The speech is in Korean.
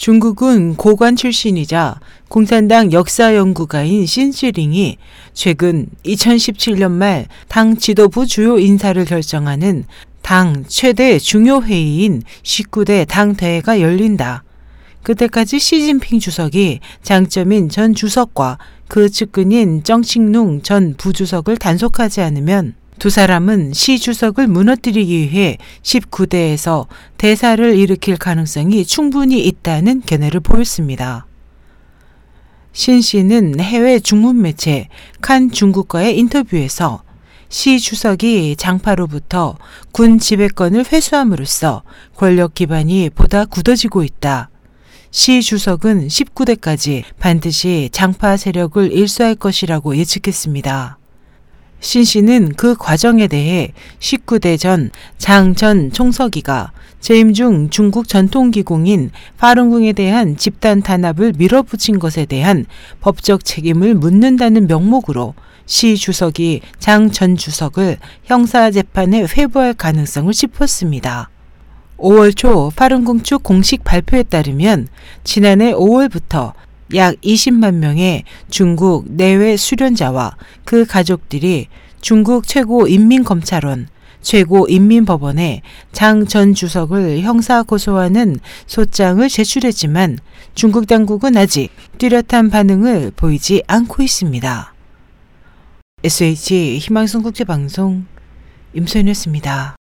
중국은 고관 출신이자 공산당 역사 연구가인 신시링이 최근 2017년 말 당 지도부 주요 인사를 결정하는 당 최대 중요 회의인 19대 당 대회가 열린다. 그때까지 시진핑 주석이 장점인 전 주석과 그 측근인 정칭룽 전 부주석을 단속하지 않으면 두 사람은 시 주석을 무너뜨리기 위해 19대에서 대사를 일으킬 가능성이 충분히 있다는 견해를 보였습니다. 신 씨는 해외 중문 매체 칸 중국과의 인터뷰에서 시 주석이 장파로부터 군 지배권을 회수함으로써 권력 기반이 보다 굳어지고 있다. 시 주석은 19대까지 반드시 장파 세력을 일수할 것이라고 예측했습니다. 신 씨는 그 과정에 대해 19대 전 장 전 총서기가 재임 중 중국 전통기공인 파룬궁에 대한 집단 탄압을 밀어붙인 것에 대한 법적 책임을 묻는다는 명목으로 시 주석이 장 전 주석을 형사재판에 회부할 가능성을 짚었습니다. 5월 초 파룬궁 측 공식 발표에 따르면 지난해 5월부터 약 20만 명의 중국 내외 수련자와 그 가족들이 중국 최고 인민검찰원, 최고인민법원에 장 전 주석을 형사 고소하는 소장을 제출했지만 중국 당국은 아직 뚜렷한 반응을 보이지 않고 있습니다. SH 희망성 국제방송 임소연이었습니다.